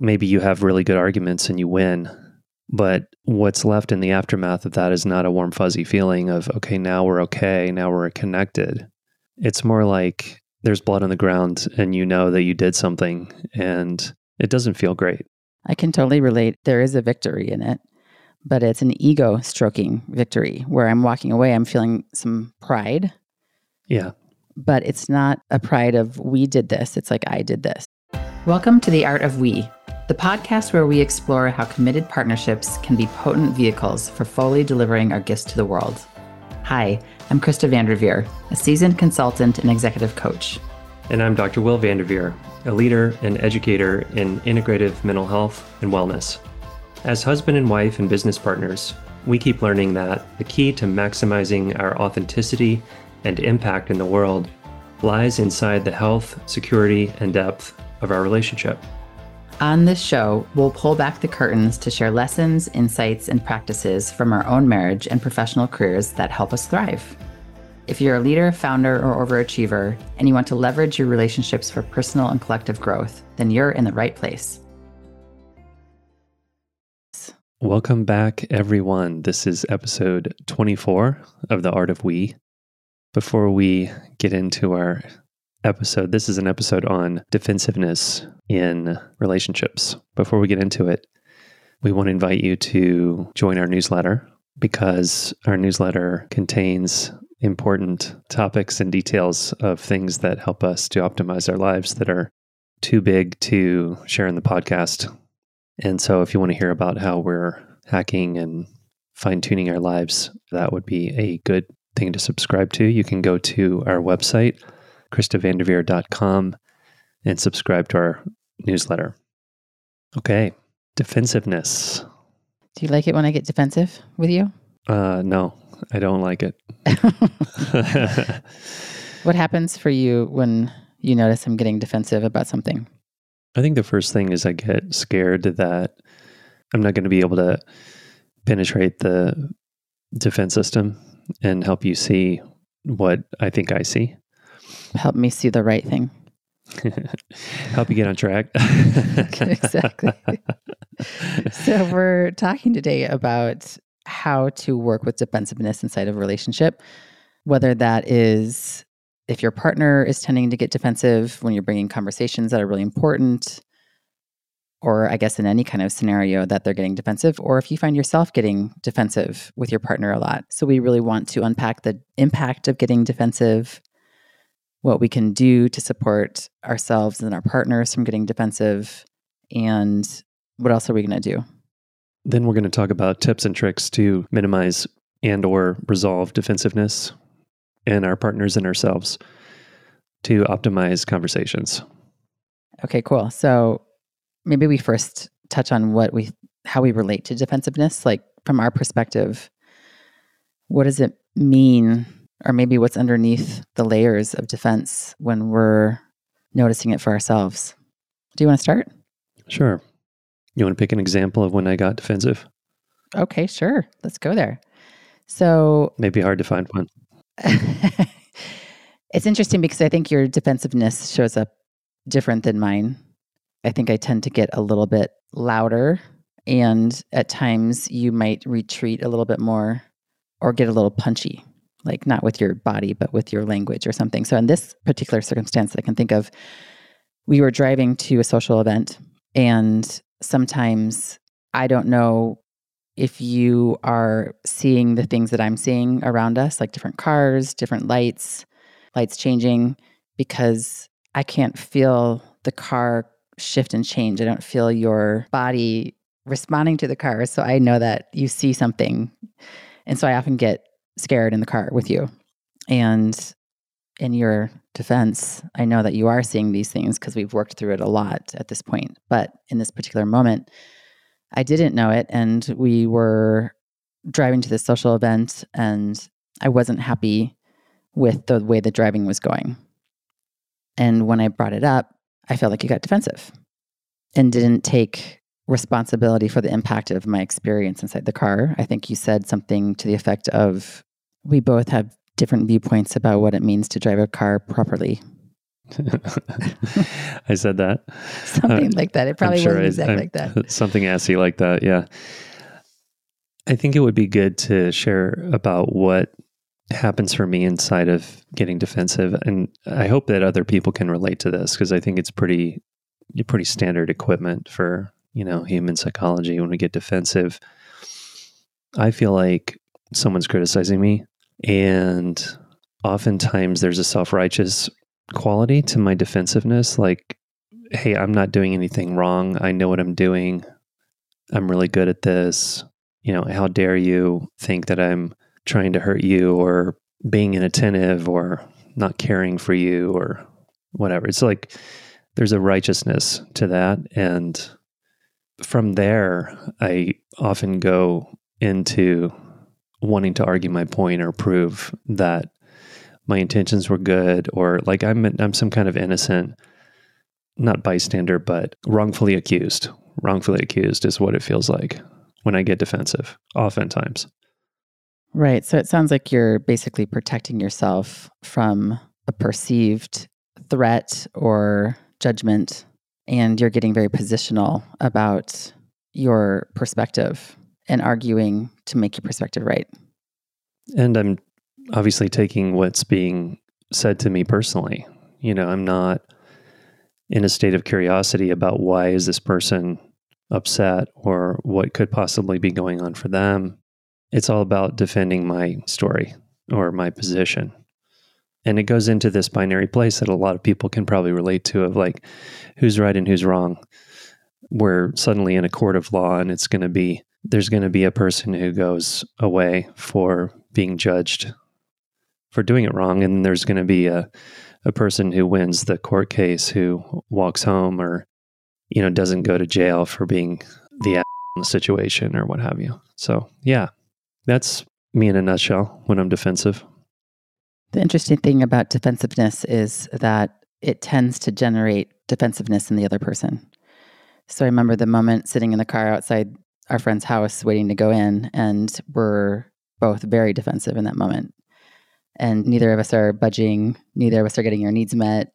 maybe you have really good arguments and you win. But what's left in the aftermath of that is not a warm, fuzzy feeling of, okay, now we're okay, now we're connected. It's more like there's blood on the ground and you know that you did something and it doesn't feel great. I can totally relate. There is a victory in it, but it's an ego stroking victory where I'm walking away, I'm feeling some pride. Yeah. But it's not a pride of we did this, it's like I did this. Welcome to The Art of We, the podcast where we explore how committed partnerships can be potent vehicles for fully delivering our gifts to the world. Hi, I'm Krista Vanderveer, a seasoned consultant and executive coach. And I'm Dr. Will Vanderveer, a leader and educator in integrative mental health and wellness. As husband and wife and business partners, we keep learning that the key to maximizing our authenticity and impact in the world lies inside the health, security, and depth of our relationship. On this show, we'll pull back the curtains to share lessons, insights, and practices from our own marriage and professional careers that help us thrive. If you're a leader, founder, or overachiever, and you want to leverage your relationships for personal and collective growth, then you're in the right place. Welcome back, everyone. This is episode 24 of The Art of We. Before we get into our episode. This is an episode on defensiveness in relationships. Before we get into it, we want to invite you to join our newsletter because our newsletter contains important topics and details of things that help us to optimize our lives that are too big to share in the podcast. And so, if you want to hear about how we're hacking and fine tuning our lives, that would be a good thing to subscribe to. You can go to our website, KristaVanderveer.com and subscribe to our newsletter. Okay, defensiveness. Do you like it when I get defensive with you? Uh, no, I don't like it. what happens for you when you notice I'm getting defensive about something? I think the first thing is I get scared that I'm not going to be able to penetrate the defense system and help you see what I think I see help me see the right thing. help you get on track. exactly. so we're talking today about how to work with defensiveness inside of a relationship, whether that is if your partner is tending to get defensive when you're bringing conversations that are really important, or I guess in any kind of scenario that they're getting defensive, or if you find yourself getting defensive with your partner a lot. So, we really want to unpack the impact of getting defensive, what we can do to support ourselves and our partners from getting defensive and what else are we going to do? Then we're going to talk about tips and tricks to minimize and or resolve defensiveness in our partners and ourselves to optimize conversations. Okay cool. So maybe we first touch on what we how we relate to defensiveness like from our perspective what does it mean or maybe what's underneath the layers of defense when we're noticing it for ourselves. Do you want to start? Sure. You want to pick an example of when I got defensive? Okay, sure. Let's go there. So, maybe hard to find one. it's interesting because I think your defensiveness shows up different than mine. I think I tend to get a little bit louder, and at times you might retreat a little bit more or get a little punchy like not with your body, but with your language or something. So, in this particular circumstance I can think of, we were driving to a social event, and sometimes I don't know if you are seeing the things that I'm seeing around us, like different cars, different lights, lights changing, because I can't feel the car shift and change. I don't feel your body responding to the car. So I know that you see something. And so I often get scared in the car with you. And in your defense, I know that you are seeing these things because we've worked through it a lot at this point. But in this particular moment, I didn't know it. And we were driving to this social event, and I wasn't happy with the way the driving was going. And when I brought it up, I felt like you got defensive and didn't take responsibility for the impact of my experience inside the car. I think you said something to the effect of, we both have different viewpoints about what it means to drive a car properly. I said that. Something uh, like that. It probably sure wasn't exactly like that. Something assy like that. Yeah. I think it would be good to share about what happens for me inside of getting defensive, and I hope that other people can relate to this because I think it's pretty, pretty standard equipment for you know human psychology when we get defensive. I feel like someone's criticizing me, and oftentimes there's a self righteous quality to my defensiveness. Like, hey, I'm not doing anything wrong. I know what I'm doing. I'm really good at this you know, how dare you think that I'm trying to hurt you or being inattentive or not caring for you or whatever. It's like there's a righteousness to that. And from there, I often go into wanting to argue my point or prove that my intentions were good or like I'm I'm some kind of innocent not bystander but wrongfully accused. Wrongfully accused is what it feels like when I get defensive, oftentimes. Right. So it sounds like you're basically protecting yourself from a perceived threat or judgment, and you're getting very positional about your perspective and arguing to make your perspective right. And I'm obviously taking what's being said to me personally. You know, I'm not in a state of curiosity about why is this person upset or what could possibly be going on for them. It's all about defending my story or my position. And it goes into this binary place that a lot of people can probably relate to of like who's right and who's wrong. We're suddenly in a court of law and it's going to be there's going to be a person who goes away for being judged for doing it wrong and there's going to be a a person who wins the court case who walks home or you know, doesn't go to jail for being the in the situation or what have you. So, yeah, that's me in a nutshell when I'm defensive. The interesting thing about defensiveness is that it tends to generate defensiveness in the other person. So I remember the moment sitting in the car outside our friend's house waiting to go in, and we're both very defensive in that moment. And neither of us are budging, neither of us are getting our needs met.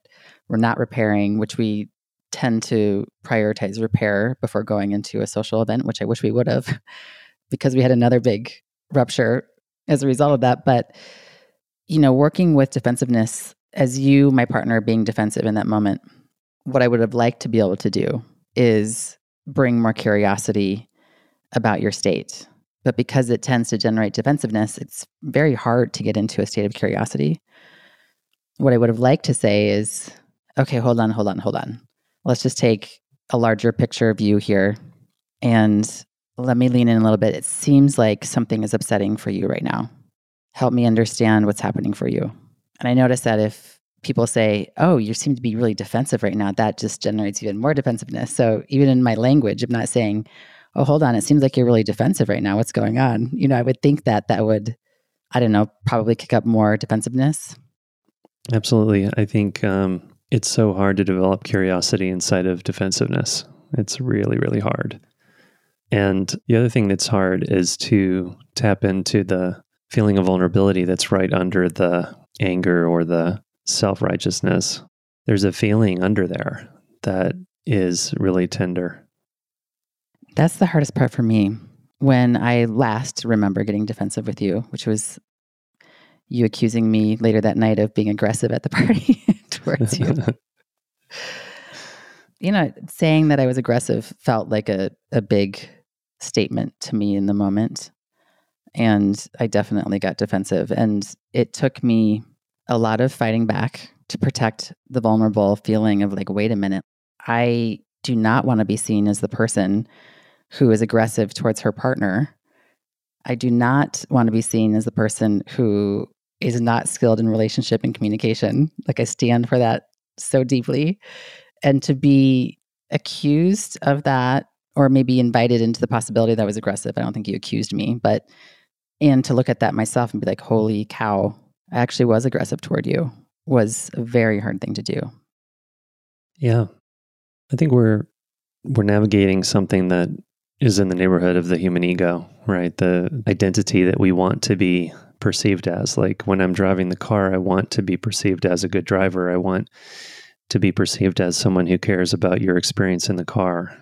We're not repairing, which we tend to prioritize repair before going into a social event, which I wish we would have because we had another big rupture as a result of that. But, you know, working with defensiveness as you, my partner, being defensive in that moment, what I would have liked to be able to do is bring more curiosity about your state. But because it tends to generate defensiveness, it's very hard to get into a state of curiosity. What I would have liked to say is, okay, hold on, hold on, hold on let's just take a larger picture view here and let me lean in a little bit. It seems like something is upsetting for you right now. Help me understand what's happening for you. And I notice that if people say, Oh, you seem to be really defensive right now, that just generates even more defensiveness. So even in my language, I'm not saying, Oh, hold on, it seems like you're really defensive right now. What's going on? You know, I would think that that would, I don't know, probably kick up more defensiveness. Absolutely. I think um, it's so hard to develop curiosity inside of defensiveness. It's really, really hard. And the other thing that's hard is to tap into the feeling of vulnerability that's right under the anger or the self righteousness. There's a feeling under there that is really tender. That's the hardest part for me. When I last remember getting defensive with you, which was you accusing me later that night of being aggressive at the party towards you. you know, saying that I was aggressive felt like a, a big statement to me in the moment. And I definitely got defensive. And it took me a lot of fighting back to protect the vulnerable feeling of like, wait a minute, I do not want to be seen as the person who is aggressive towards her partner. I do not want to be seen as the person who is not skilled in relationship and communication. Like I stand for that so deeply. And to be accused of that, or maybe invited into the possibility that I was aggressive, I don't think you accused me, but and to look at that myself and be like, holy cow, I actually was aggressive toward you was a very hard thing to do. Yeah. I think we're we're navigating something that is in the neighborhood of the human ego, right? The identity that we want to be perceived as. Like when I'm driving the car, I want to be perceived as a good driver. I want to be perceived as someone who cares about your experience in the car.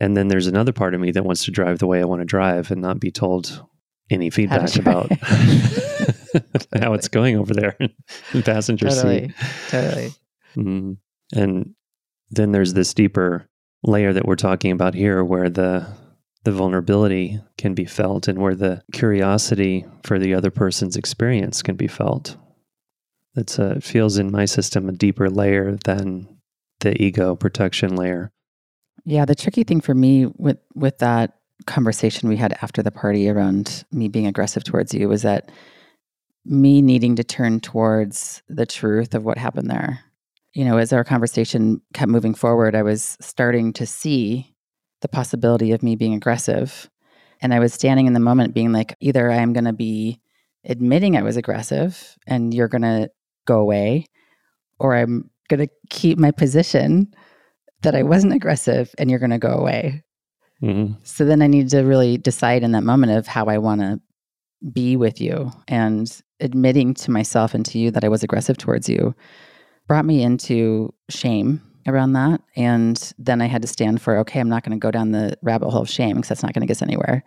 And then there's another part of me that wants to drive the way I want to drive and not be told any feedback about how it's going over there in passenger totally, seat. Totally. Mm. And then there's this deeper layer that we're talking about here where the the vulnerability can be felt and where the curiosity for the other person's experience can be felt. It's a, it feels in my system a deeper layer than the ego protection layer. Yeah, the tricky thing for me with with that conversation we had after the party around me being aggressive towards you was that me needing to turn towards the truth of what happened there. You know, as our conversation kept moving forward, I was starting to see the possibility of me being aggressive. And I was standing in the moment being like, either I'm going to be admitting I was aggressive and you're going to go away, or I'm going to keep my position that I wasn't aggressive and you're going to go away. Mm-hmm. So then I need to really decide in that moment of how I want to be with you and admitting to myself and to you that I was aggressive towards you brought me into shame around that. And then I had to stand for, okay, I'm not going to go down the rabbit hole of shame because that's not going to get us anywhere.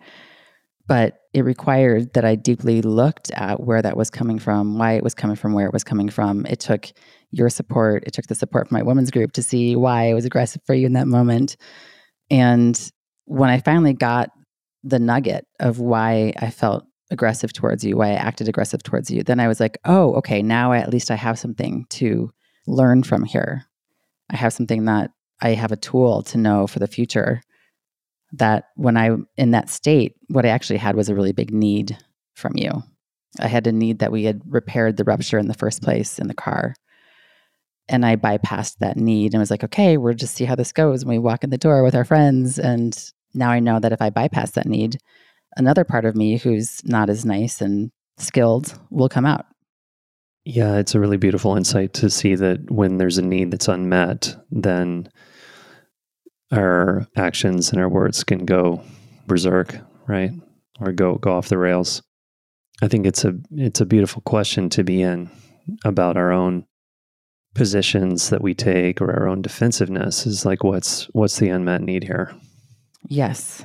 But it required that I deeply looked at where that was coming from, why it was coming from, where it was coming from. It took your support, it took the support from my women's group to see why I was aggressive for you in that moment. And when I finally got the nugget of why I felt aggressive towards you, why I acted aggressive towards you, then I was like, oh, okay, now I, at least I have something to learn from here. I have something that I have a tool to know for the future that when I'm in that state, what I actually had was a really big need from you. I had a need that we had repaired the rupture in the first place in the car. And I bypassed that need and was like, okay, we'll just see how this goes. And we walk in the door with our friends. And now I know that if I bypass that need, another part of me who's not as nice and skilled will come out. Yeah, it's a really beautiful insight to see that when there's a need that's unmet, then our actions and our words can go berserk, right? Or go go off the rails. I think it's a it's a beautiful question to be in about our own positions that we take or our own defensiveness is like what's what's the unmet need here? Yes.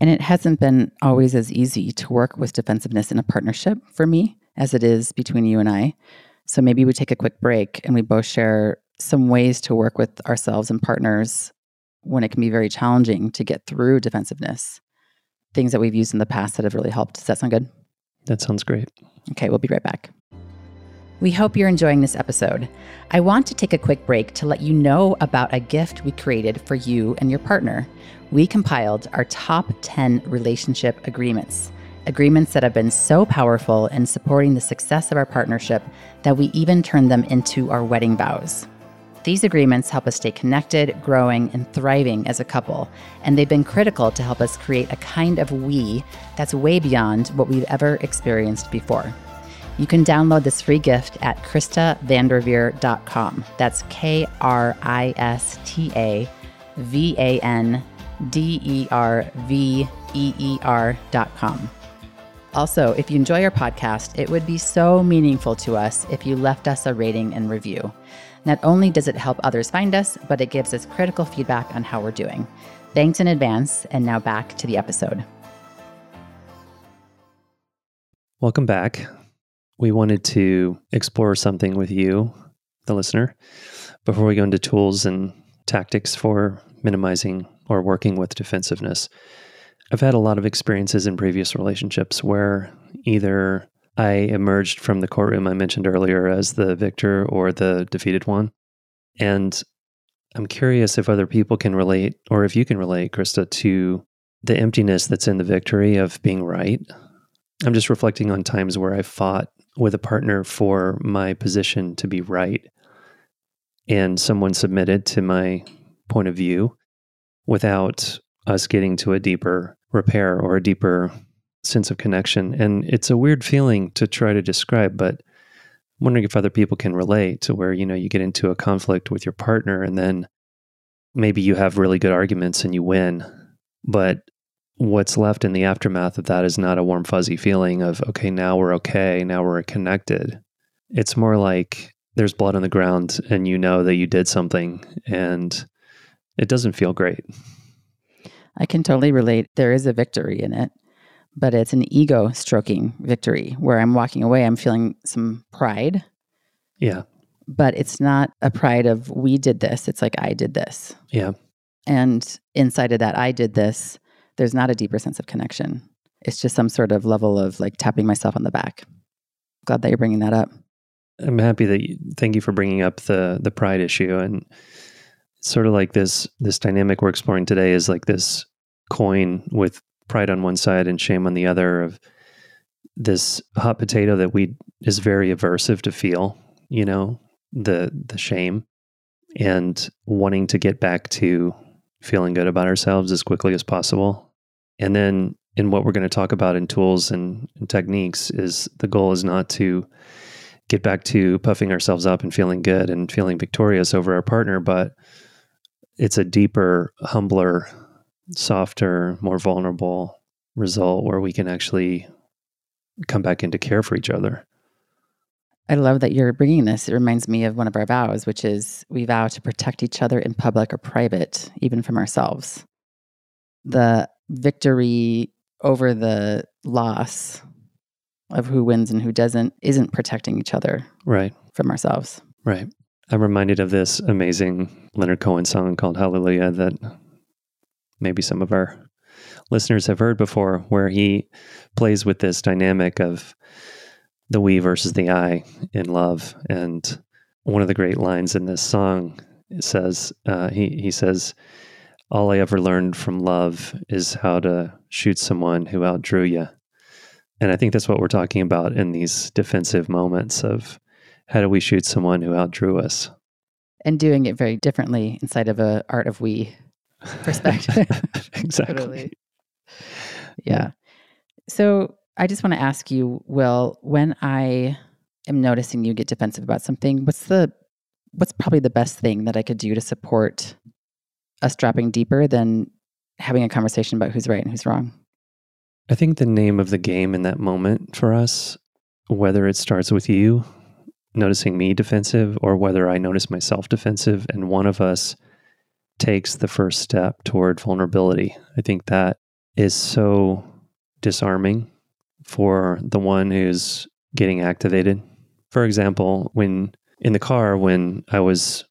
And it hasn't been always as easy to work with defensiveness in a partnership for me as it is between you and I. So maybe we take a quick break and we both share some ways to work with ourselves and partners when it can be very challenging to get through defensiveness. Things that we've used in the past that have really helped. Does that sound good? That sounds great. Okay, we'll be right back. We hope you're enjoying this episode. I want to take a quick break to let you know about a gift we created for you and your partner. We compiled our top 10 relationship agreements, agreements that have been so powerful in supporting the success of our partnership that we even turned them into our wedding vows. These agreements help us stay connected, growing, and thriving as a couple, and they've been critical to help us create a kind of we that's way beyond what we've ever experienced before. You can download this free gift at KristaVanderveer.com. That's K R I S T A V A N D E R V E E R.com. Also, if you enjoy our podcast, it would be so meaningful to us if you left us a rating and review. Not only does it help others find us, but it gives us critical feedback on how we're doing. Thanks in advance, and now back to the episode. Welcome back we wanted to explore something with you, the listener, before we go into tools and tactics for minimizing or working with defensiveness. I've had a lot of experiences in previous relationships where either I emerged from the courtroom I mentioned earlier as the victor or the defeated one. And I'm curious if other people can relate, or if you can relate, Krista, to the emptiness that's in the victory of being right. I'm just reflecting on times where I fought with a partner for my position to be right and someone submitted to my point of view without us getting to a deeper repair or a deeper sense of connection. And it's a weird feeling to try to describe, but I'm wondering if other people can relate to where, you know, you get into a conflict with your partner and then maybe you have really good arguments and you win, but what's left in the aftermath of that is not a warm, fuzzy feeling of, okay, now we're okay, now we're connected. It's more like there's blood on the ground and you know that you did something and it doesn't feel great. I can totally relate. There is a victory in it, but it's an ego stroking victory where I'm walking away, I'm feeling some pride. Yeah. But it's not a pride of we did this. It's like I did this. Yeah. And inside of that, I did this, there's not a deeper sense of connection. It's just some sort of level of like tapping myself on the back. Glad that you're bringing that up. I'm happy that you, thank you for bringing up the the pride issue and sort of like this this dynamic we're exploring today is like this coin with pride on one side and shame on the other of this hot potato that we is very aversive to feel, you know, the the shame and wanting to get back to feeling good about ourselves as quickly as possible. And then in what we're going to talk about in tools and, and techniques is the goal is not to get back to puffing ourselves up and feeling good and feeling victorious over our partner, but it's a deeper, humbler, softer, more vulnerable result where we can actually come back into care for each other. I love that you're bringing this. It reminds me of one of our vows, which is we vow to protect each other in public or private, even from ourselves. The victory over the loss of who wins and who doesn't isn't protecting each other right from ourselves. Right. I'm reminded of this amazing Leonard Cohen song called Hallelujah that maybe some of our listeners have heard before, where he plays with this dynamic of the we versus the I in love. And one of the great lines in this song says, uh, he, he says, All I ever learned from love is how to shoot someone who outdrew you. And I think that's what we're talking about in these defensive moments of how do we shoot someone who outdrew us? And doing it very differently inside of a art of we perspective. exactly. Totally. Yeah. So I just want to ask you, Will, when I am noticing you get defensive about something, what's the what's probably the best thing that I could do to support us dropping deeper than having a conversation about who's right and who's wrong? I think the name of the game in that moment for us, whether it starts with you noticing me defensive or whether I notice myself defensive and one of us takes the first step toward vulnerability, I think that is so disarming for the one who's getting activated. For example, when in the car, when I was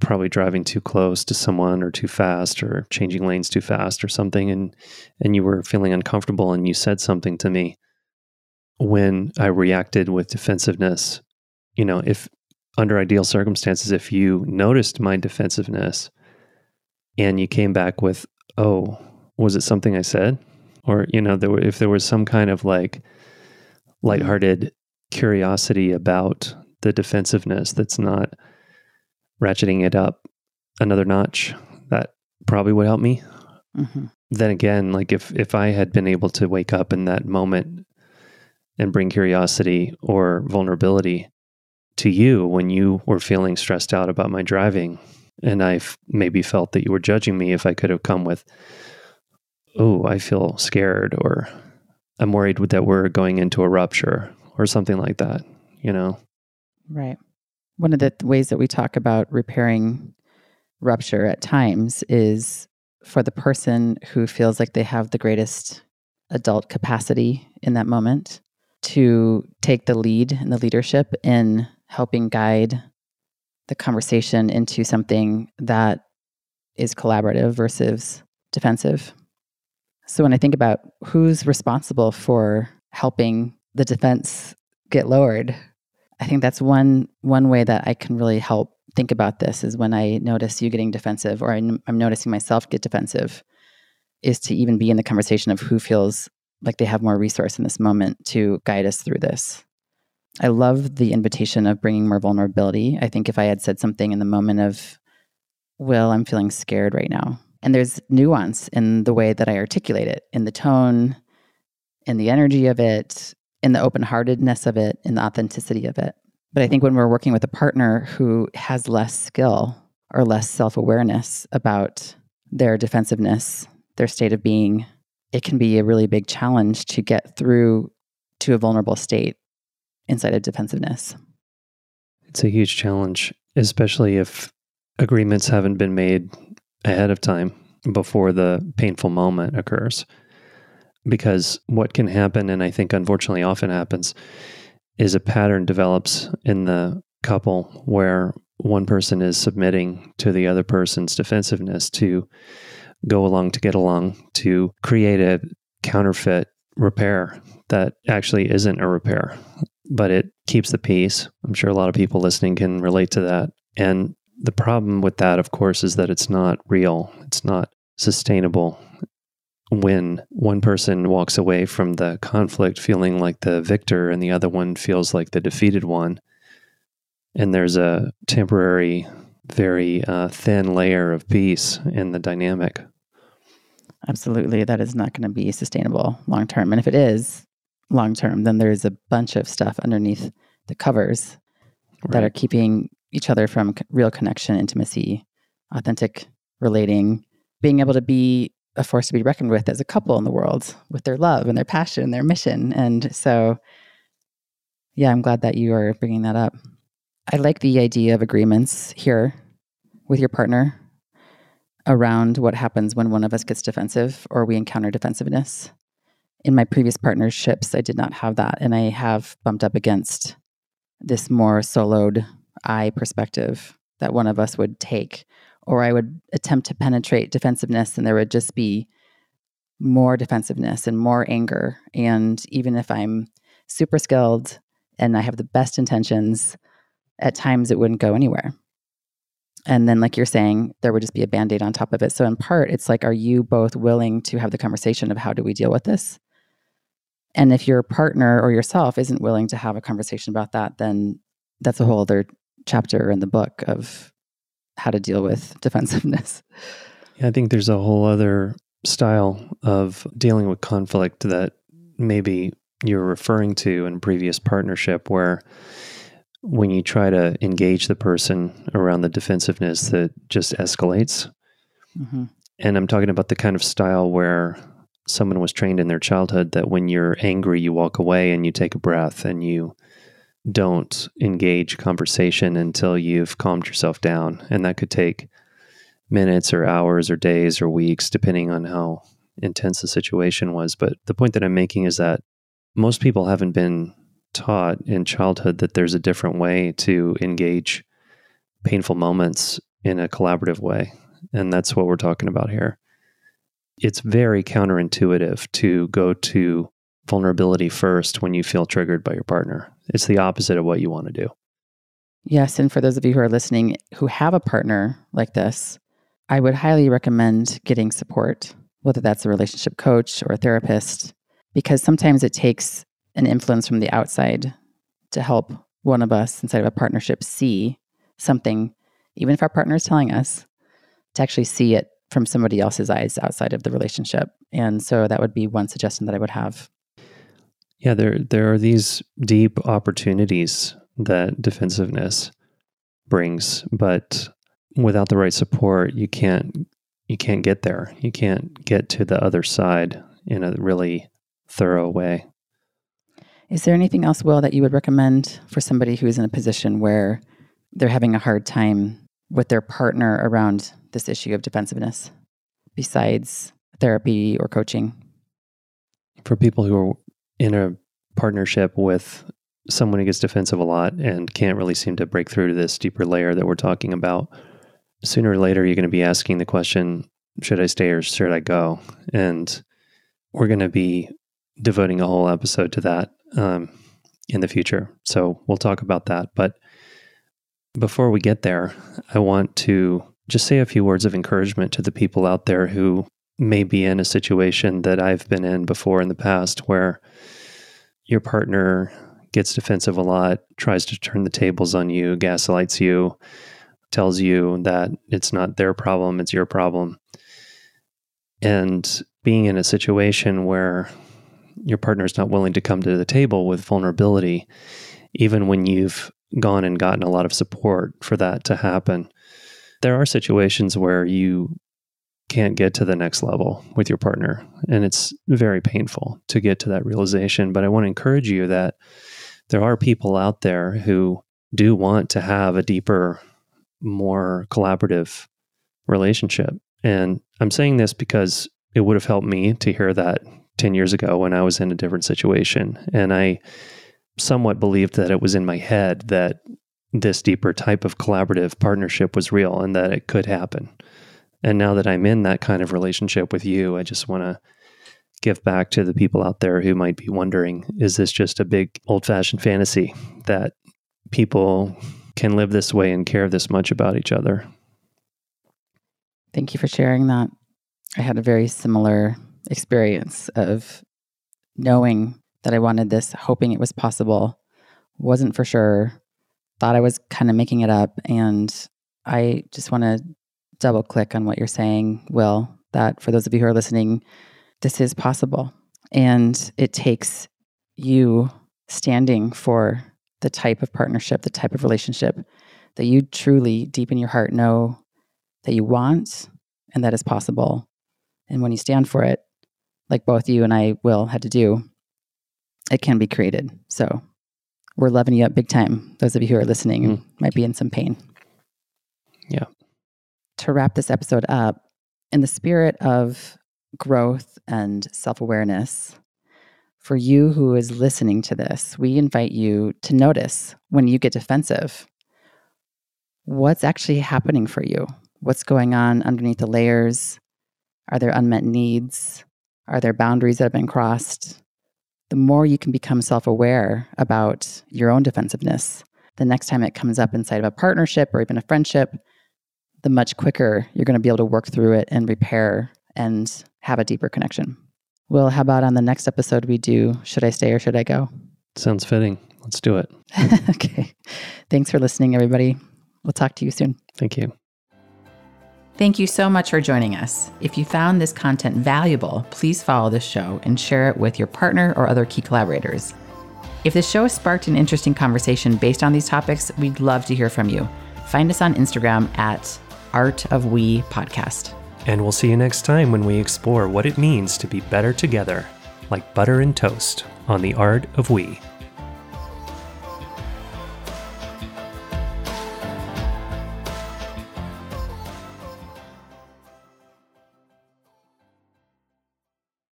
probably driving too close to someone or too fast or changing lanes too fast or something and and you were feeling uncomfortable and you said something to me when I reacted with defensiveness you know if under ideal circumstances if you noticed my defensiveness and you came back with oh was it something I said or you know there were, if there was some kind of like lighthearted curiosity about the defensiveness that's not ratcheting it up another notch, that probably would help me. Mm-hmm. Then again, like if if I had been able to wake up in that moment and bring curiosity or vulnerability to you when you were feeling stressed out about my driving, and I maybe felt that you were judging me, if I could have come with, "Oh, I feel scared," or "I'm worried that we're going into a rupture," or something like that, you know. Right one of the ways that we talk about repairing rupture at times is for the person who feels like they have the greatest adult capacity in that moment to take the lead and the leadership in helping guide the conversation into something that is collaborative versus defensive. So when I think about who's responsible for helping the defense get lowered I think that's one one way that I can really help think about this is when I notice you getting defensive or I'm, I'm noticing myself get defensive is to even be in the conversation of who feels like they have more resource in this moment to guide us through this. I love the invitation of bringing more vulnerability. I think if I had said something in the moment of, well, I'm feeling scared right now. And there's nuance in the way that I articulate it, in the tone, in the energy of it, in the open heartedness of it, in the authenticity of it. But I think when we're working with a partner who has less skill or less self awareness about their defensiveness, their state of being, it can be a really big challenge to get through to a vulnerable state inside of defensiveness. It's a huge challenge, especially if agreements haven't been made ahead of time before the painful moment occurs. Because what can happen, and I think unfortunately often happens, is a pattern develops in the couple where one person is submitting to the other person's defensiveness to go along to get along to create a counterfeit repair that actually isn't a repair, but it keeps the peace. I'm sure a lot of people listening can relate to that. And the problem with that, of course, is that it's not real, it's not sustainable. When one person walks away from the conflict feeling like the victor and the other one feels like the defeated one, and there's a temporary, very uh, thin layer of peace in the dynamic. Absolutely. That is not going to be sustainable long term. And if it is long term, then there's a bunch of stuff underneath the covers right. that are keeping each other from real connection, intimacy, authentic relating, being able to be a force to be reckoned with as a couple in the world with their love and their passion, and their mission. And so, yeah, I'm glad that you are bringing that up. I like the idea of agreements here with your partner around what happens when one of us gets defensive or we encounter defensiveness. In my previous partnerships, I did not have that. And I have bumped up against this more soloed I perspective that one of us would take, or I would attempt to penetrate defensiveness, and there would just be more defensiveness and more anger. And even if I'm super skilled and I have the best intentions, at times it wouldn't go anywhere. And then, like you're saying, there would just be a band aid on top of it. So, in part, it's like, are you both willing to have the conversation of how do we deal with this? And if your partner or yourself isn't willing to have a conversation about that, then that's a whole other chapter in the book of how to deal with defensiveness. Yeah, I think there's a whole other style of dealing with conflict that maybe you're referring to in previous partnership where when you try to engage the person around the defensiveness that just escalates. Mm-hmm. And I'm talking about the kind of style where someone was trained in their childhood that when you're angry, you walk away and you take a breath and you don't engage conversation until you've calmed yourself down. And that could take minutes or hours or days or weeks, depending on how intense the situation was. But the point that I'm making is that most people haven't been taught in childhood that there's a different way to engage painful moments in a collaborative way. And that's what we're talking about here. It's very counterintuitive to go to vulnerability first when you feel triggered by your partner. It's the opposite of what you want to do. Yes. And for those of you who are listening who have a partner like this, I would highly recommend getting support, whether that's a relationship coach or a therapist, because sometimes it takes an influence from the outside to help one of us inside of a partnership see something, even if our partner is telling us, to actually see it from somebody else's eyes outside of the relationship. And so that would be one suggestion that I would have. Yeah, there there are these deep opportunities that defensiveness brings, but without the right support, you can't you can't get there. You can't get to the other side in a really thorough way. Is there anything else, Will, that you would recommend for somebody who's in a position where they're having a hard time with their partner around this issue of defensiveness besides therapy or coaching? For people who are in a partnership with someone who gets defensive a lot and can't really seem to break through to this deeper layer that we're talking about, sooner or later, you're going to be asking the question should I stay or should I go? And we're going to be devoting a whole episode to that um, in the future. So we'll talk about that. But before we get there, I want to just say a few words of encouragement to the people out there who may be in a situation that I've been in before in the past where your partner gets defensive a lot, tries to turn the tables on you, gaslights you, tells you that it's not their problem, it's your problem. And being in a situation where your partner is not willing to come to the table with vulnerability, even when you've gone and gotten a lot of support for that to happen. There are situations where you can't get to the next level with your partner, and it's very painful to get to that realization. But I want to encourage you that there are people out there who do want to have a deeper, more collaborative relationship. And I'm saying this because it would have helped me to hear that 10 years ago when I was in a different situation. And I somewhat believed that it was in my head that this deeper type of collaborative partnership was real and that it could happen. And now that I'm in that kind of relationship with you, I just want to give back to the people out there who might be wondering is this just a big old fashioned fantasy that people can live this way and care this much about each other? Thank you for sharing that. I had a very similar experience of knowing that I wanted this, hoping it was possible, wasn't for sure, thought I was kind of making it up. And I just want to double click on what you're saying, Will, that for those of you who are listening, this is possible. And it takes you standing for the type of partnership, the type of relationship that you truly, deep in your heart, know that you want and that is possible. And when you stand for it, like both you and I will had to do, it can be created. So we're loving you up big time. Those of you who are listening mm. might be in some pain. Yeah. To wrap this episode up, in the spirit of growth and self awareness, for you who is listening to this, we invite you to notice when you get defensive what's actually happening for you, what's going on underneath the layers. Are there unmet needs? Are there boundaries that have been crossed? The more you can become self aware about your own defensiveness, the next time it comes up inside of a partnership or even a friendship, the much quicker you're going to be able to work through it and repair and have a deeper connection. Well, how about on the next episode we do Should I Stay or Should I Go? Sounds fitting. Let's do it. okay. Thanks for listening, everybody. We'll talk to you soon. Thank you. Thank you so much for joining us. If you found this content valuable, please follow this show and share it with your partner or other key collaborators. If this show sparked an interesting conversation based on these topics, we'd love to hear from you. Find us on Instagram at Art of We Podcast. And we'll see you next time when we explore what it means to be better together, like butter and toast, on the Art of We.